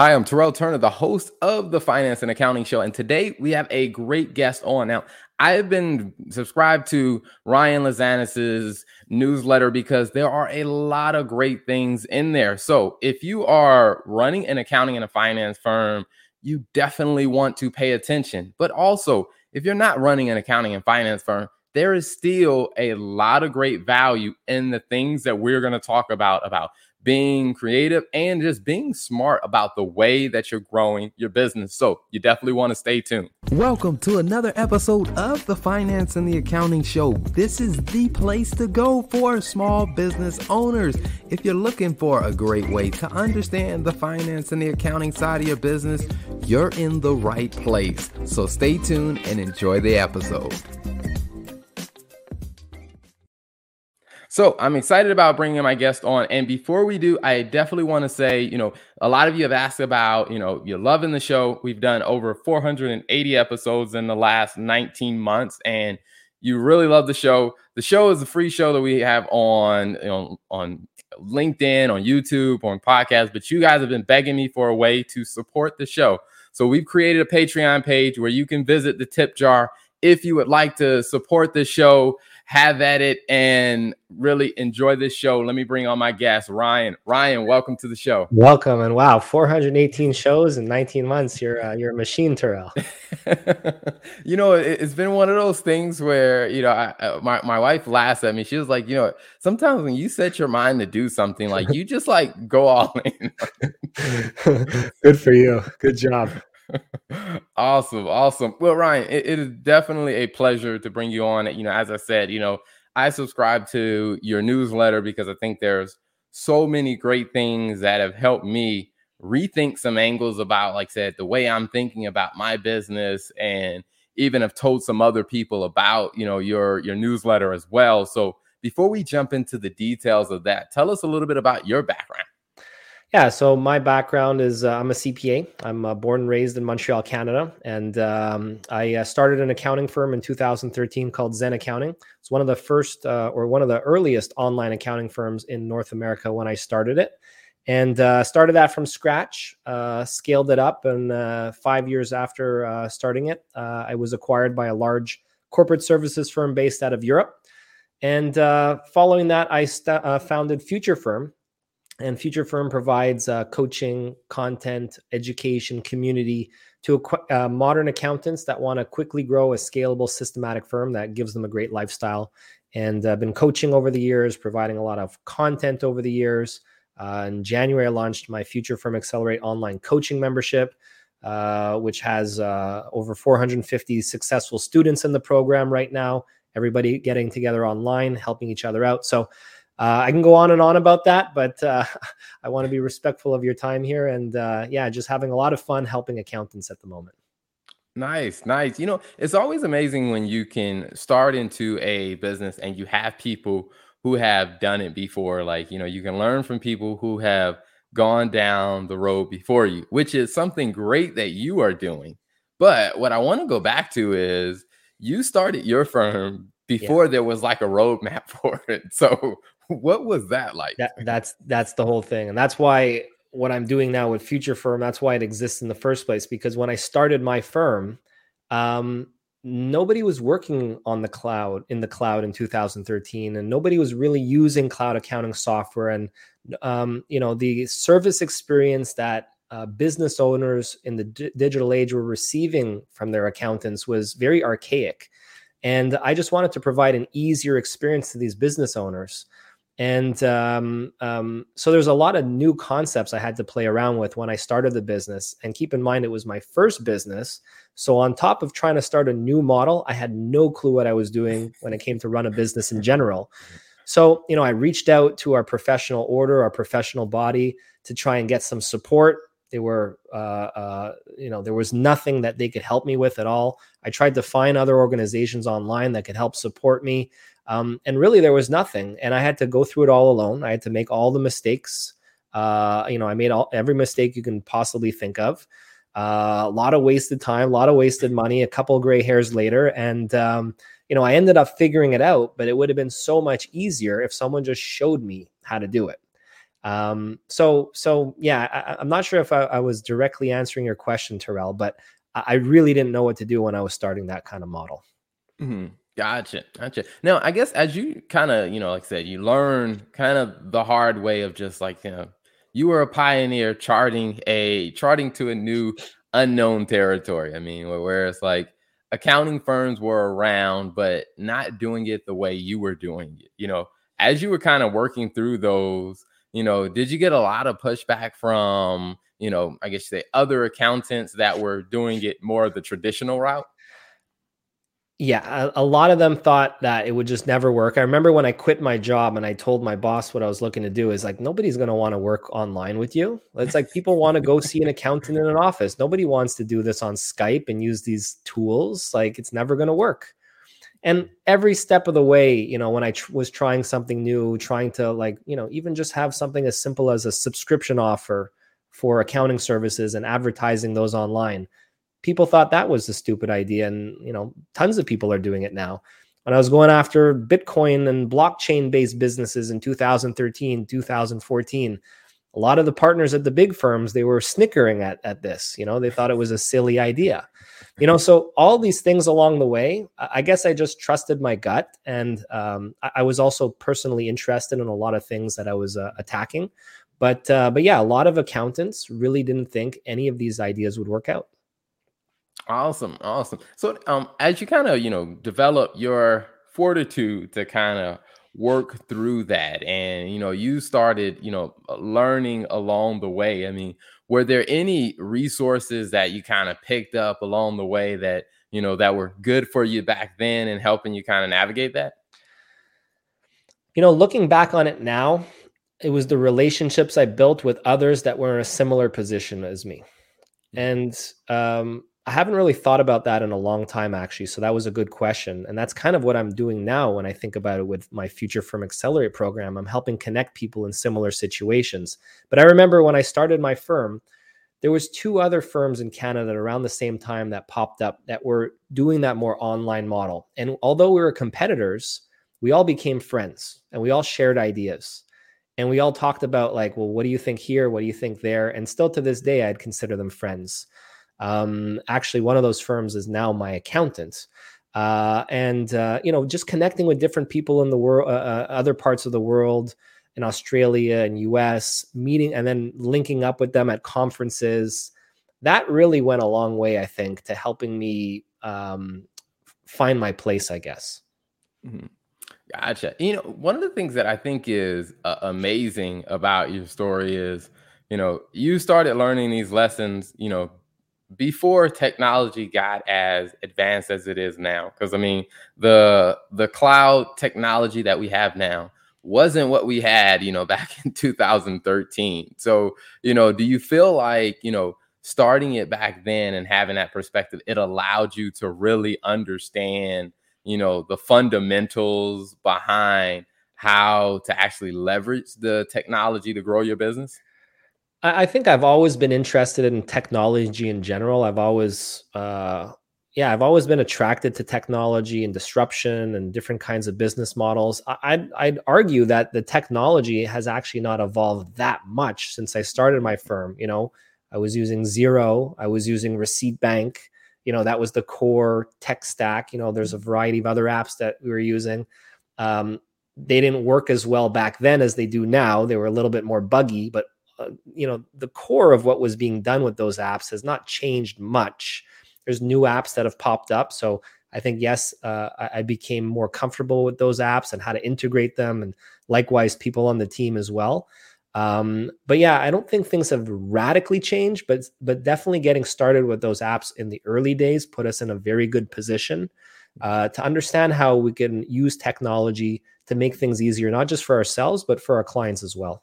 Hi, I'm Terrell Turner, the host of the Finance and Accounting Show. And today we have a great guest on. Now, I've been subscribed to Ryan Lazanis's newsletter because there are a lot of great things in there. So if you are running an accounting and a finance firm, you definitely want to pay attention. But also, if you're not running an accounting and finance firm, there is still a lot of great value in the things that we're going to talk about about being creative and just being smart about the way that you're growing your business. So you definitely want to stay tuned. Welcome to another episode of the Finance and the Accounting Show. This is the place to go for small business owners. If you're looking for a great way to understand the finance and the accounting side of your business, you're in the right place. So stay tuned and enjoy the episode. So I'm excited about bringing my guest on. And before we do, I definitely want to say, you know, a lot of you have asked about, you know, you're loving the show. We've done over 480 episodes in the last 19 months, and you really love the show. The show is a free show that we have on, you know, on LinkedIn, on YouTube, on podcast. But you guys have been begging me for a way to support the show. So we've created a Patreon page where you can visit the tip jar if you would like to support the show have at it and really enjoy this show. Let me bring on my guest, Ryan. Ryan, welcome to the show. Welcome and wow, 418 shows in 19 months. You're uh, you're a machine, Terrell. you know, it, has been one of those things where you know, I, uh, my my wife laughs at me. She was like, you know, sometimes when you set your mind to do something, like you just like go all in. Good for you. Good job awesome, awesome. Well, Ryan, it, it is definitely a pleasure to bring you on. You know, as I said, you know, I subscribe to your newsletter because I think there's so many great things that have helped me rethink some angles about, like I said, the way I'm thinking about my business, and even have told some other people about, you know, your your newsletter as well. So before we jump into the details of that, tell us a little bit about your background. Yeah, so my background is uh, I'm a CPA. I'm uh, born and raised in Montreal, Canada, and um, I uh, started an accounting firm in 2013 called Xen Accounting. It's one of the first uh, or one of the earliest online accounting firms in North America when I started it, and uh, started that from scratch. Uh, scaled it up, and five years after starting it, I was acquired by a large corporate services firm based out of Europe. And following that, I st- founded Future Firm, and Future Firm provides uh, coaching, content, education, community to uh, modern accountants that want to quickly grow a scalable, systematic firm that gives them a great lifestyle. And I've uh, been coaching over the years, providing a lot of content over the years. Uh, in January, I launched my Future Firm Accelerate online coaching membership, uh, which has uh, over 450 successful students in the program right now. Everybody getting together online, helping each other out. So uh, I can go on and on about that, but uh, I want to be respectful of your time here. And uh, yeah, just having a lot of fun helping accountants at the moment. Nice, nice. You know, it's always amazing when you can start into a business and you have people who have done it before. Like, you know, you can learn from people who have gone down the road before you, which is something great that you are doing. But what I want to go back to is you started your firm before yeah. there was like a roadmap for it. So what was that like? That, that's that's the whole thing, and that's why what I'm doing now with Future Firm. That's why it exists in the first place. Because when I started my firm, um, nobody was working on the cloud in the cloud in 2013, and nobody was really using cloud accounting software. And um, you know, the service experience that uh, business owners in the d- digital age were receiving from their accountants was very archaic. And I just wanted to provide an easier experience to these business owners. And um, um, so there's a lot of new concepts I had to play around with when I started the business. And keep in mind, it was my first business. So, on top of trying to start a new model, I had no clue what I was doing when it came to run a business in general. So, you know, I reached out to our professional order, our professional body to try and get some support. They were, uh, uh, you know, there was nothing that they could help me with at all. I tried to find other organizations online that could help support me. Um, and really, there was nothing, and I had to go through it all alone. I had to make all the mistakes. Uh, you know, I made all every mistake you can possibly think of. Uh, a lot of wasted time, a lot of wasted money. A couple gray hairs later, and um, you know, I ended up figuring it out. But it would have been so much easier if someone just showed me how to do it. Um, so so yeah, I, am not sure if I, I, was directly answering your question, Terrell, but I really didn't know what to do when I was starting that kind of model. Mm-hmm. Gotcha, gotcha. Now, I guess as you kind of, you know, like I said, you learn kind of the hard way of just like, you know, you were a pioneer charting a charting to a new unknown territory. I mean, where it's like accounting firms were around, but not doing it the way you were doing it. You know, as you were kind of working through those, you know, did you get a lot of pushback from, you know, I guess say other accountants that were doing it more of the traditional route? yeah, a, a, lot of them thought that it would just never work. I remember when I quit my job and I told my boss what I was looking to do is like nobody's going to want to work online with you. It's like people want to go see an accountant in an office. Nobody wants to do this on Skype and use these tools. Like it's never going to work. And every step of the way, you know, when I tr- was trying something new, trying to like, you know, even just have something as simple as a subscription offer for accounting services and advertising those online people thought that was a stupid idea. And you know tons of people are doing it now. When i was going after bitcoin and blockchain based businesses in 2013 2014 a lot of the partners at the big firms they were snickering at, at this you know they thought it was a silly idea. You know so all these things along the way i guess i just trusted my gut and um, I, was also personally interested in a lot of things that i was uh, attacking. But uh, but yeah a lot of accountants really didn't think any of these ideas would work out. Awesome, awesome. So, um, as you kind of you know develop your fortitude to kind of work through that, and you know you started you know learning along the way. I mean, were there any resources that you kind of picked up along the way that you know that were good for you back then and helping you kind of navigate that? You know, looking back on it now, it was the relationships I built with others that were in a similar position as me. And um, I haven't really thought about that in a long time, actually. So that was a good question. And that's kind of what I'm doing now when I think about it with my Future Firm Accelerate program. I'm helping connect people in similar situations. But I remember when I started my firm, there was two other firms in Canada around the same time that popped up that were doing that more online model. And although we were competitors, we all became friends and we all shared ideas. And we all talked about like, well, what do you think here? What do you think there? And still to this day, I'd consider them friends. Um, actually, one of those firms is now my accountant. Uh, and uh, you know, just connecting with different people in the world, uh, uh, other parts of the world, in Australia and U.S., meeting and then linking up with them at conferences. That really went a long way, I think, to helping me um, find my place. I guess. Mm-hmm. Gotcha. You know, one of the things that I think is uh, amazing about your story is, you know, you started learning these lessons, you know, before technology got as advanced as it is now because i mean the the cloud technology that we have now wasn't what we had you know back in 2013 so you know do you feel like you know starting it back then and having that perspective it allowed you to really understand you know the fundamentals behind how to actually leverage the technology to grow your business I think I've always been interested in technology in general. I've always, uh, yeah, I've always been attracted to technology and disruption and different kinds of business models. I'd, I'd argue that the technology has actually not evolved that much since I started my firm. You know, I was using Xero, I was using Receipt Bank. You know, that was the core tech stack. You know, there's a variety of other apps that we were using. Um, they didn't work as well back then as they do now. They were a little bit more buggy, but uh, you know the core of what was being done with those apps has not changed much. There's new apps that have popped up so i think yes uh, I, I, became more comfortable with those apps and how to integrate them and likewise people on the team as well. Um, but yeah i don't think things have radically changed but but definitely getting started with those apps in the early days put us in a very good position uh, to understand how we can use technology to make things easier not just for ourselves but for our clients as well.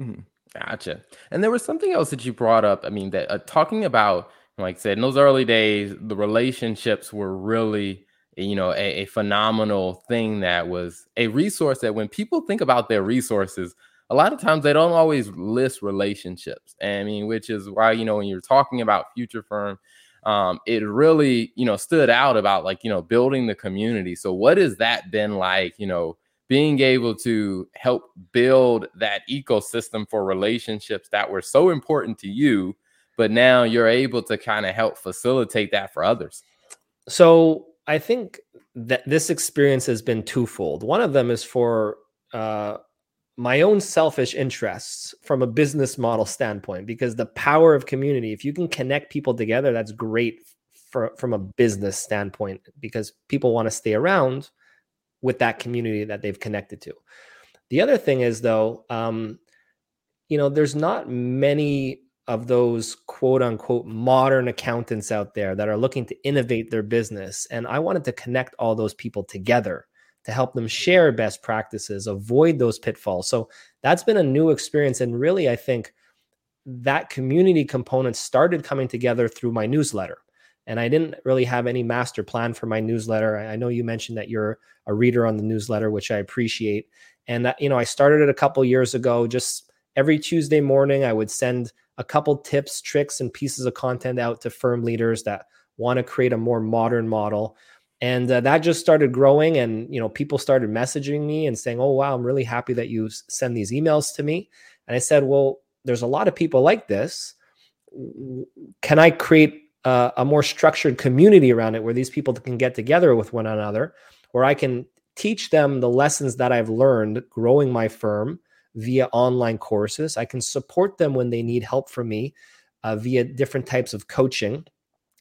Mm-hmm. Gotcha. And there was something else that you brought up. I mean, that uh, talking about, like I said, in those early days, the relationships were really, you know, a, a, phenomenal thing that was a resource that when people think about their resources, a lot of times they don't always list relationships. I mean, which is why, you know, when you're talking about Future Firm, um, it really, you know, stood out about like, you know, building the community. So what has that been like, you know, being able to help build that ecosystem for relationships that were so important to you, but now you're able to kind of help facilitate that for others? So I think that this experience has been twofold. One of them is for uh, my own selfish interests from a business model standpoint, because the power of community, if you can connect people together, that's great for, from a business standpoint, because people want to stay around with that community that they've connected to. The other thing is, though, um, you know, there's not many of those quote unquote modern accountants out there that are looking to innovate their business. And I wanted to connect all those people together to help them share best practices, avoid those pitfalls. So that's been a new experience. And really, I think that community component started coming together through my newsletter. And I didn't really have any master plan for my newsletter. I know you mentioned that you're a reader on the newsletter, which I appreciate. And that, you know, I started it a couple years ago. Just every Tuesday morning, I would send a couple tips, tricks, and pieces of content out to firm leaders that want to create a more modern model. And uh, that just started growing, and you know, people started messaging me and saying, "Oh, wow, I'm really happy that you send these emails to me." And I said, "Well, there's a lot of people like this. Can I create uh, a more structured community around it where these people can get together with one another, where I can teach them the lessons that I've learned growing my firm via online courses. I can support them when they need help from me uh, via different types of coaching.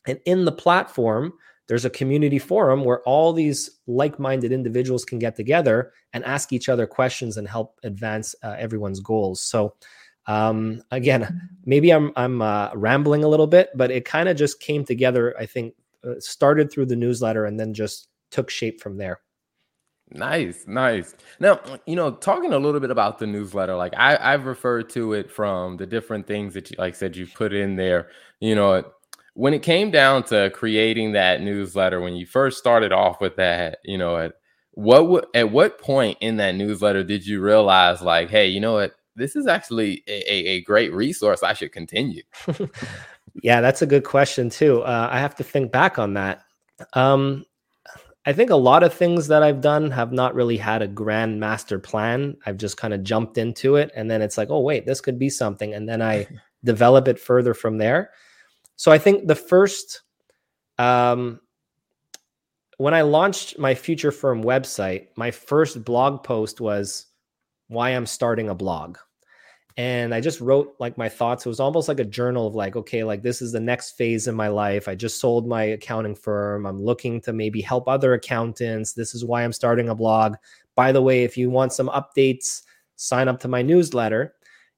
And in the platform, there's a community forum where all these like-minded individuals can get together and ask each other questions and help advance uh, everyone's goals. So um, again, maybe I'm I'm uh, rambling a little bit, but it kind of just came together. I think uh, started through the newsletter and then just took shape from there. Nice, nice. Now, you know, talking a little bit about the newsletter, like I, I've referred to it from the different things that you, like said, you put in there. You know, when it came down to creating that newsletter, when you first started off with that, you know, at what at what point in that newsletter did you realize, like, hey, you know what, this is actually a, a great resource. I should continue. yeah, that's a good question too. Uh, I have to think back on that. Um, I think a lot of things that I've done have not really had a grand master plan. I've just kind of jumped into it and then it's like, oh, wait, this could be something. And then I develop it further from there. So I think the first, um, when I launched my future firm website, my first blog post was why I'm starting a blog and I just wrote like my thoughts. It was almost like a journal of like, okay, like this is the next phase in my life. I just sold my accounting firm. I'm looking to maybe help other accountants. This is why I'm starting a blog. By the way, if you want some updates, sign up to my newsletter.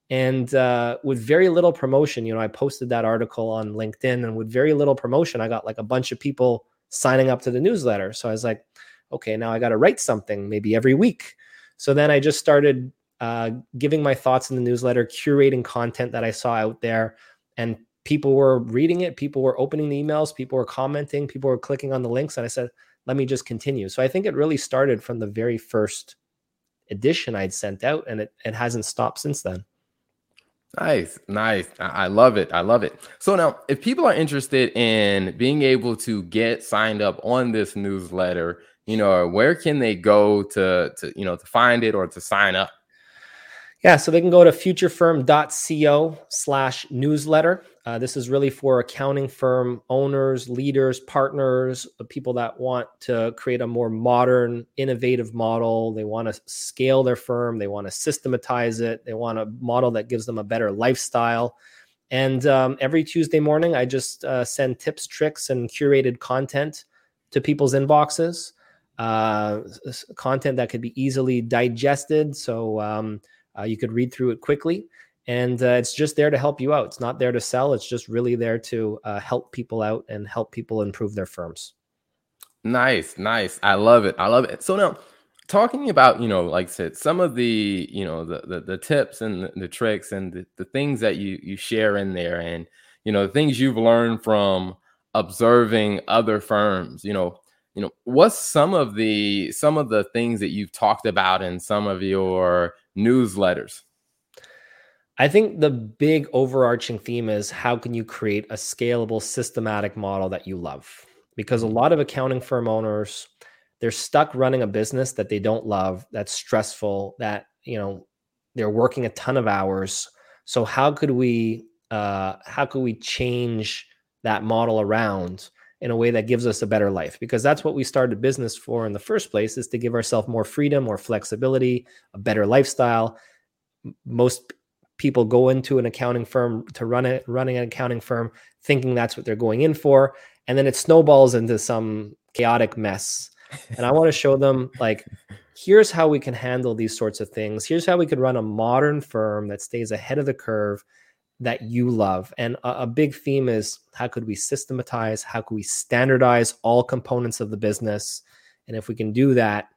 And uh, with very little promotion, you know, I posted that article on LinkedIn, and with very little promotion, I got like a bunch of people signing up to the newsletter. So I was like, okay, now I got to write something maybe every week. So then I just started uh, giving my thoughts in the newsletter, curating content that I saw out there, and people were reading it. People were opening the emails. People were commenting. People were clicking on the links, and I said, "Let me just continue." So I think it really started from the very first edition I'd sent out, and it it hasn't stopped since then. Nice, nice. I love it. I love it. So now, if people are interested in being able to get signed up on this newsletter, you know, where can they go to to you know to find it or to sign up? Yeah, so they can go to futurefirm.co slash newsletter. Uh, this is really for accounting firm owners, leaders, partners, people that want to create a more modern, innovative model. They want to scale their firm, they want to systematize it, they want a model that gives them a better lifestyle. And um, every Tuesday morning, I just uh, send tips, tricks, and curated content to people's inboxes. Uh, content that could be easily digested. So, um, uh, you could read through it quickly, and uh, it's just there to help you out. It's not there to sell. It's just really there to uh, help people out and help people improve their firms. Nice, nice. I love it. I love it. So now, talking about you know, like I said, some of the you know the the, the tips and the, the tricks and the, the things that you you share in there, and you know the things you've learned from observing other firms. You know, you know what's some of the some of the things that you've talked about in some of your newsletters? I think the big overarching theme is how can you create a scalable, systematic model that you love? Because a mm-hmm. lot of accounting firm owners, they're stuck running a business that they don't love, that's stressful, that, you know, they're working a ton of hours. So how could we uh how could we change that model around in a way that gives us a better life because that's what we started business for in the first place is to give ourselves more freedom more flexibility a better lifestyle. Most people go into an accounting firm to run it running an accounting firm thinking that's what they're going in for and then it snowballs into some chaotic mess. And i want to show them like here's how we can handle these sorts of things. Here's how we could run a modern firm that stays ahead of the curve that you love. And a, a, big theme is how could we systematize, how could we standardize all components of the business? And if we can do that,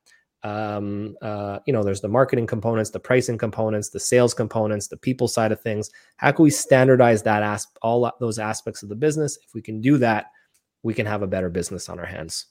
um, uh, you know, there's the marketing components, the pricing components, the sales components, the people side of things. How can we standardize that as all those aspects of the business? If we can do that, we can have a better business on our hands.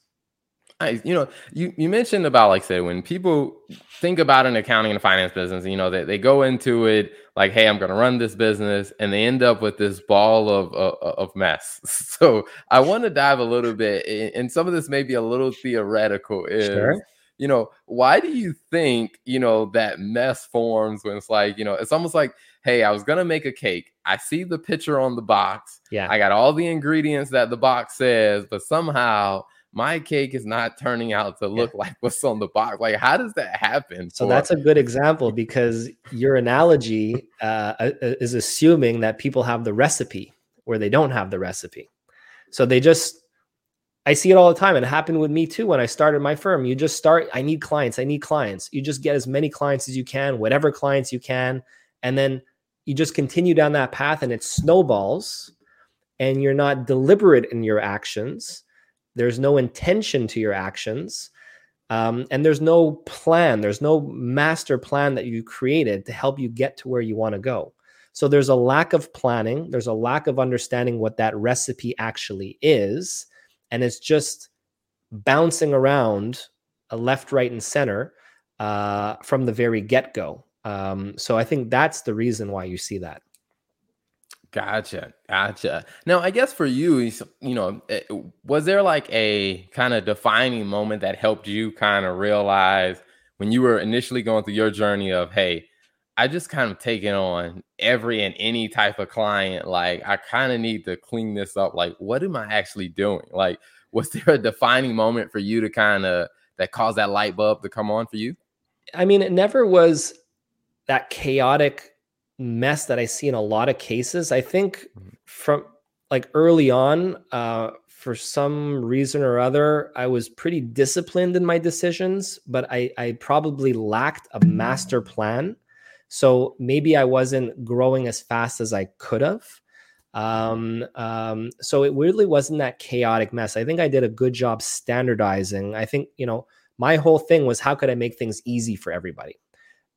I, you know, you, you mentioned about like say when people think about an accounting and finance business, you know, they, they go into it like, hey, I'm going to run this business, and they end up with this ball of of, of mess. So I want to dive a little bit, and some of this may be a little theoretical. Is sure. you know, why do you think you know that mess forms when it's like you know, it's almost like, hey, I was going to make a cake. I see the picture on the box. Yeah, I got all the ingredients that the box says, but somehow my cake is not turning out to look yeah. like what's on the box. Like, how does that happen? So for- that's a good example because your analogy uh, uh, is assuming that people have the recipe where they don't have the recipe. So they just, I see it all the time. And it happened with me too when I started my firm. You just start, I need clients, I need clients. You just get as many clients as you can, whatever clients you can. And then you just continue down that path and it snowballs and you're not deliberate in your actions there's no intention to your actions. Um, and there's no plan, there's no master plan that you created to help you get to where you want to go. So there's a lack of planning, there's a lack of understanding what that recipe actually is. And it's just bouncing around a left, right, and center uh, from the very get go. Um, so I think that's the reason why you see that. Gotcha. Gotcha. Now, I guess for you, you know, eh, was there like a kind of defining moment that helped you kind of realize when you were initially going through your journey of, hey, I just kind of taking on every and any type of client. Like, I kind of need to clean this up. Like, what am I actually doing? Like, was there a defining moment for you to kind of that caused that light bulb to come on for you? I mean, it never was that chaotic mess that I see in a lot of cases. I think mm-hmm. from like early on, uh, for some reason or other, I was pretty disciplined in my decisions, but I, I probably lacked a master plan. So maybe I wasn't growing as fast as I could have. Um, um, so it really wasn't that chaotic mess. I think I did a good job standardizing. I think, you know, my whole thing was how could I make things easy for everybody?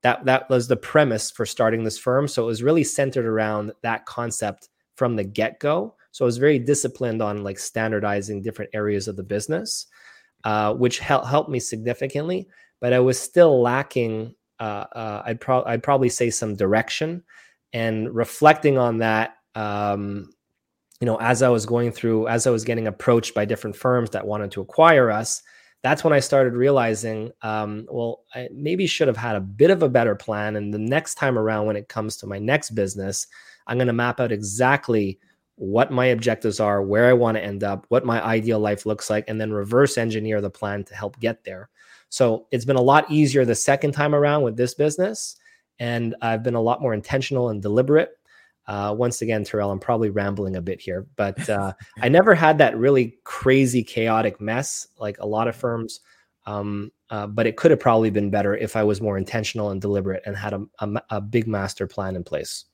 That that was the premise for starting this firm. So it was really centered around that concept from the get-go. So i was very disciplined on like standardizing different areas of the business uh, which hel- helped me significantly. But i was still lacking uh, uh, I'd, pro- I'd probably say some direction. And reflecting on that um, you know as i was going through as i was getting approached by different firms that wanted to acquire us that's when I started realizing, um, well, I maybe should have had a bit of a better plan. And the next time around, when it comes to my next business, I'm going to map out exactly what my objectives are, where I want to end up, what my ideal life looks like, and then reverse engineer the plan to help get there. So it's been a lot easier the second time around with this business. And I've been a lot more intentional and deliberate. Uh, once again, Terrell, I'm probably rambling a bit here, but uh, I never had that really crazy, chaotic mess like a lot of firms. Um, uh, but it could have probably been better if I was more intentional and deliberate and had a, a, a big master plan in place.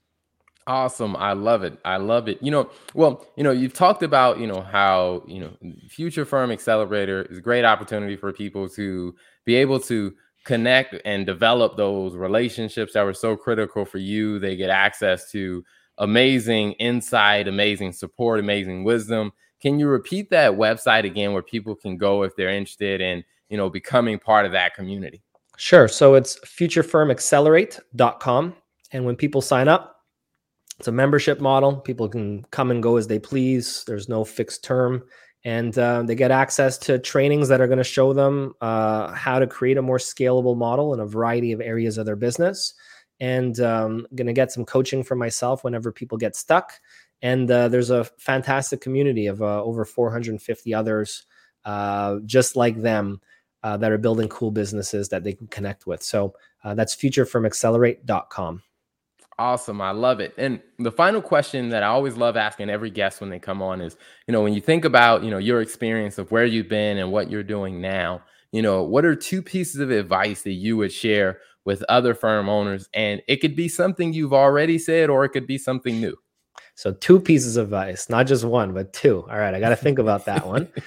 Awesome. I love it. I love it. You know, well, you know, you've talked about, you know, how, you know, Future Firm Accelerator is a great opportunity for people to be able to connect and develop those relationships that were so critical for you. They get access to amazing insight, amazing support, amazing wisdom. Can you repeat that website again where people can go if they're interested in, you know, becoming part of that community? Sure. So it's futurefirmaccelerate.com. And when people sign up, it's a membership model. People can come and go as they please. There's no fixed term. and uh, they get access to trainings that are going to show them uh, how to create a more scalable model in a variety of areas of their business and um, going to get some coaching for myself whenever people get stuck and uh, there's a fantastic community of uh, over 450 others uh, just like them uh, that are building cool businesses that they can connect with so that's futurefirmaccelerate.com Awesome. I love it. And the final question that I always love asking every guest when they come on is, you know, when you think about, you know, your experience of where you've been and what you're doing now, you know, what are two pieces of advice that you would share with other firm owners? And it could be something you've already said or it could be something new. So, two pieces of advice, not just one, but two. All right. I got to think about that one.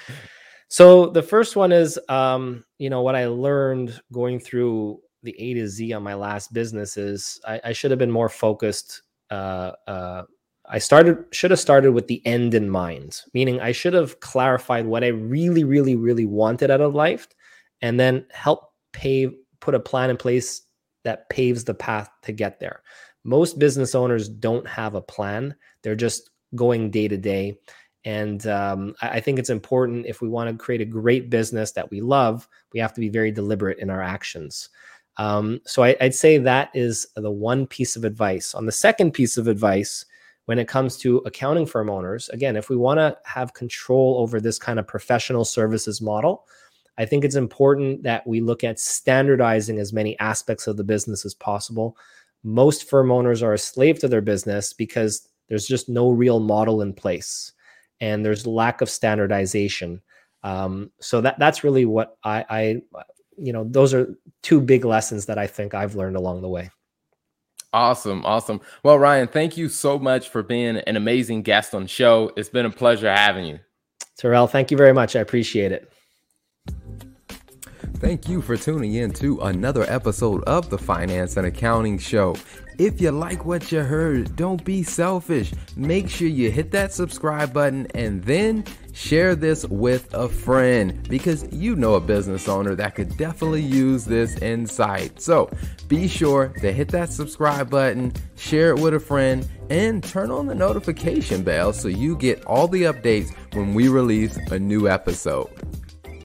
So, the first one is, um, you know, what I learned going through the A to Z on my last business is I, I should have been more focused. Uh, uh, I started should have started with the end in mind, meaning I should have clarified what I really, really, really wanted out of life, and then help pave put a plan in place that paves the path to get there. Most business owners don't have a plan; they're just going day to day. And um, I, think it's important if we want to create a great business that we love, we have to be very deliberate in our actions. Um, so I, would say that is the one piece of advice. On the second piece of advice, when it comes to accounting firm owners, again, if we want to have control over this kind of professional services model, I think it's important that we look at standardizing as many aspects of the business as possible. Most firm owners are a slave to their business because there's just no real model in place and there's lack of standardization. Um, so that that's really what I, I you know, those are two big lessons that I think I've learned along the way. Awesome. Awesome. Well, Ryan, thank you so much for being an amazing guest on the show. It's been a pleasure having you. Terrell, thank you very much. I appreciate it. Thank you for tuning in to another episode of the Finance and Accounting Show. If you like what you heard, don't be selfish. Make sure you hit that subscribe button and then share this with a friend because you know a business owner that could definitely use this insight. So be sure to hit that subscribe button, share it with a friend, and turn on the notification bell so you get all the updates when we release a new episode.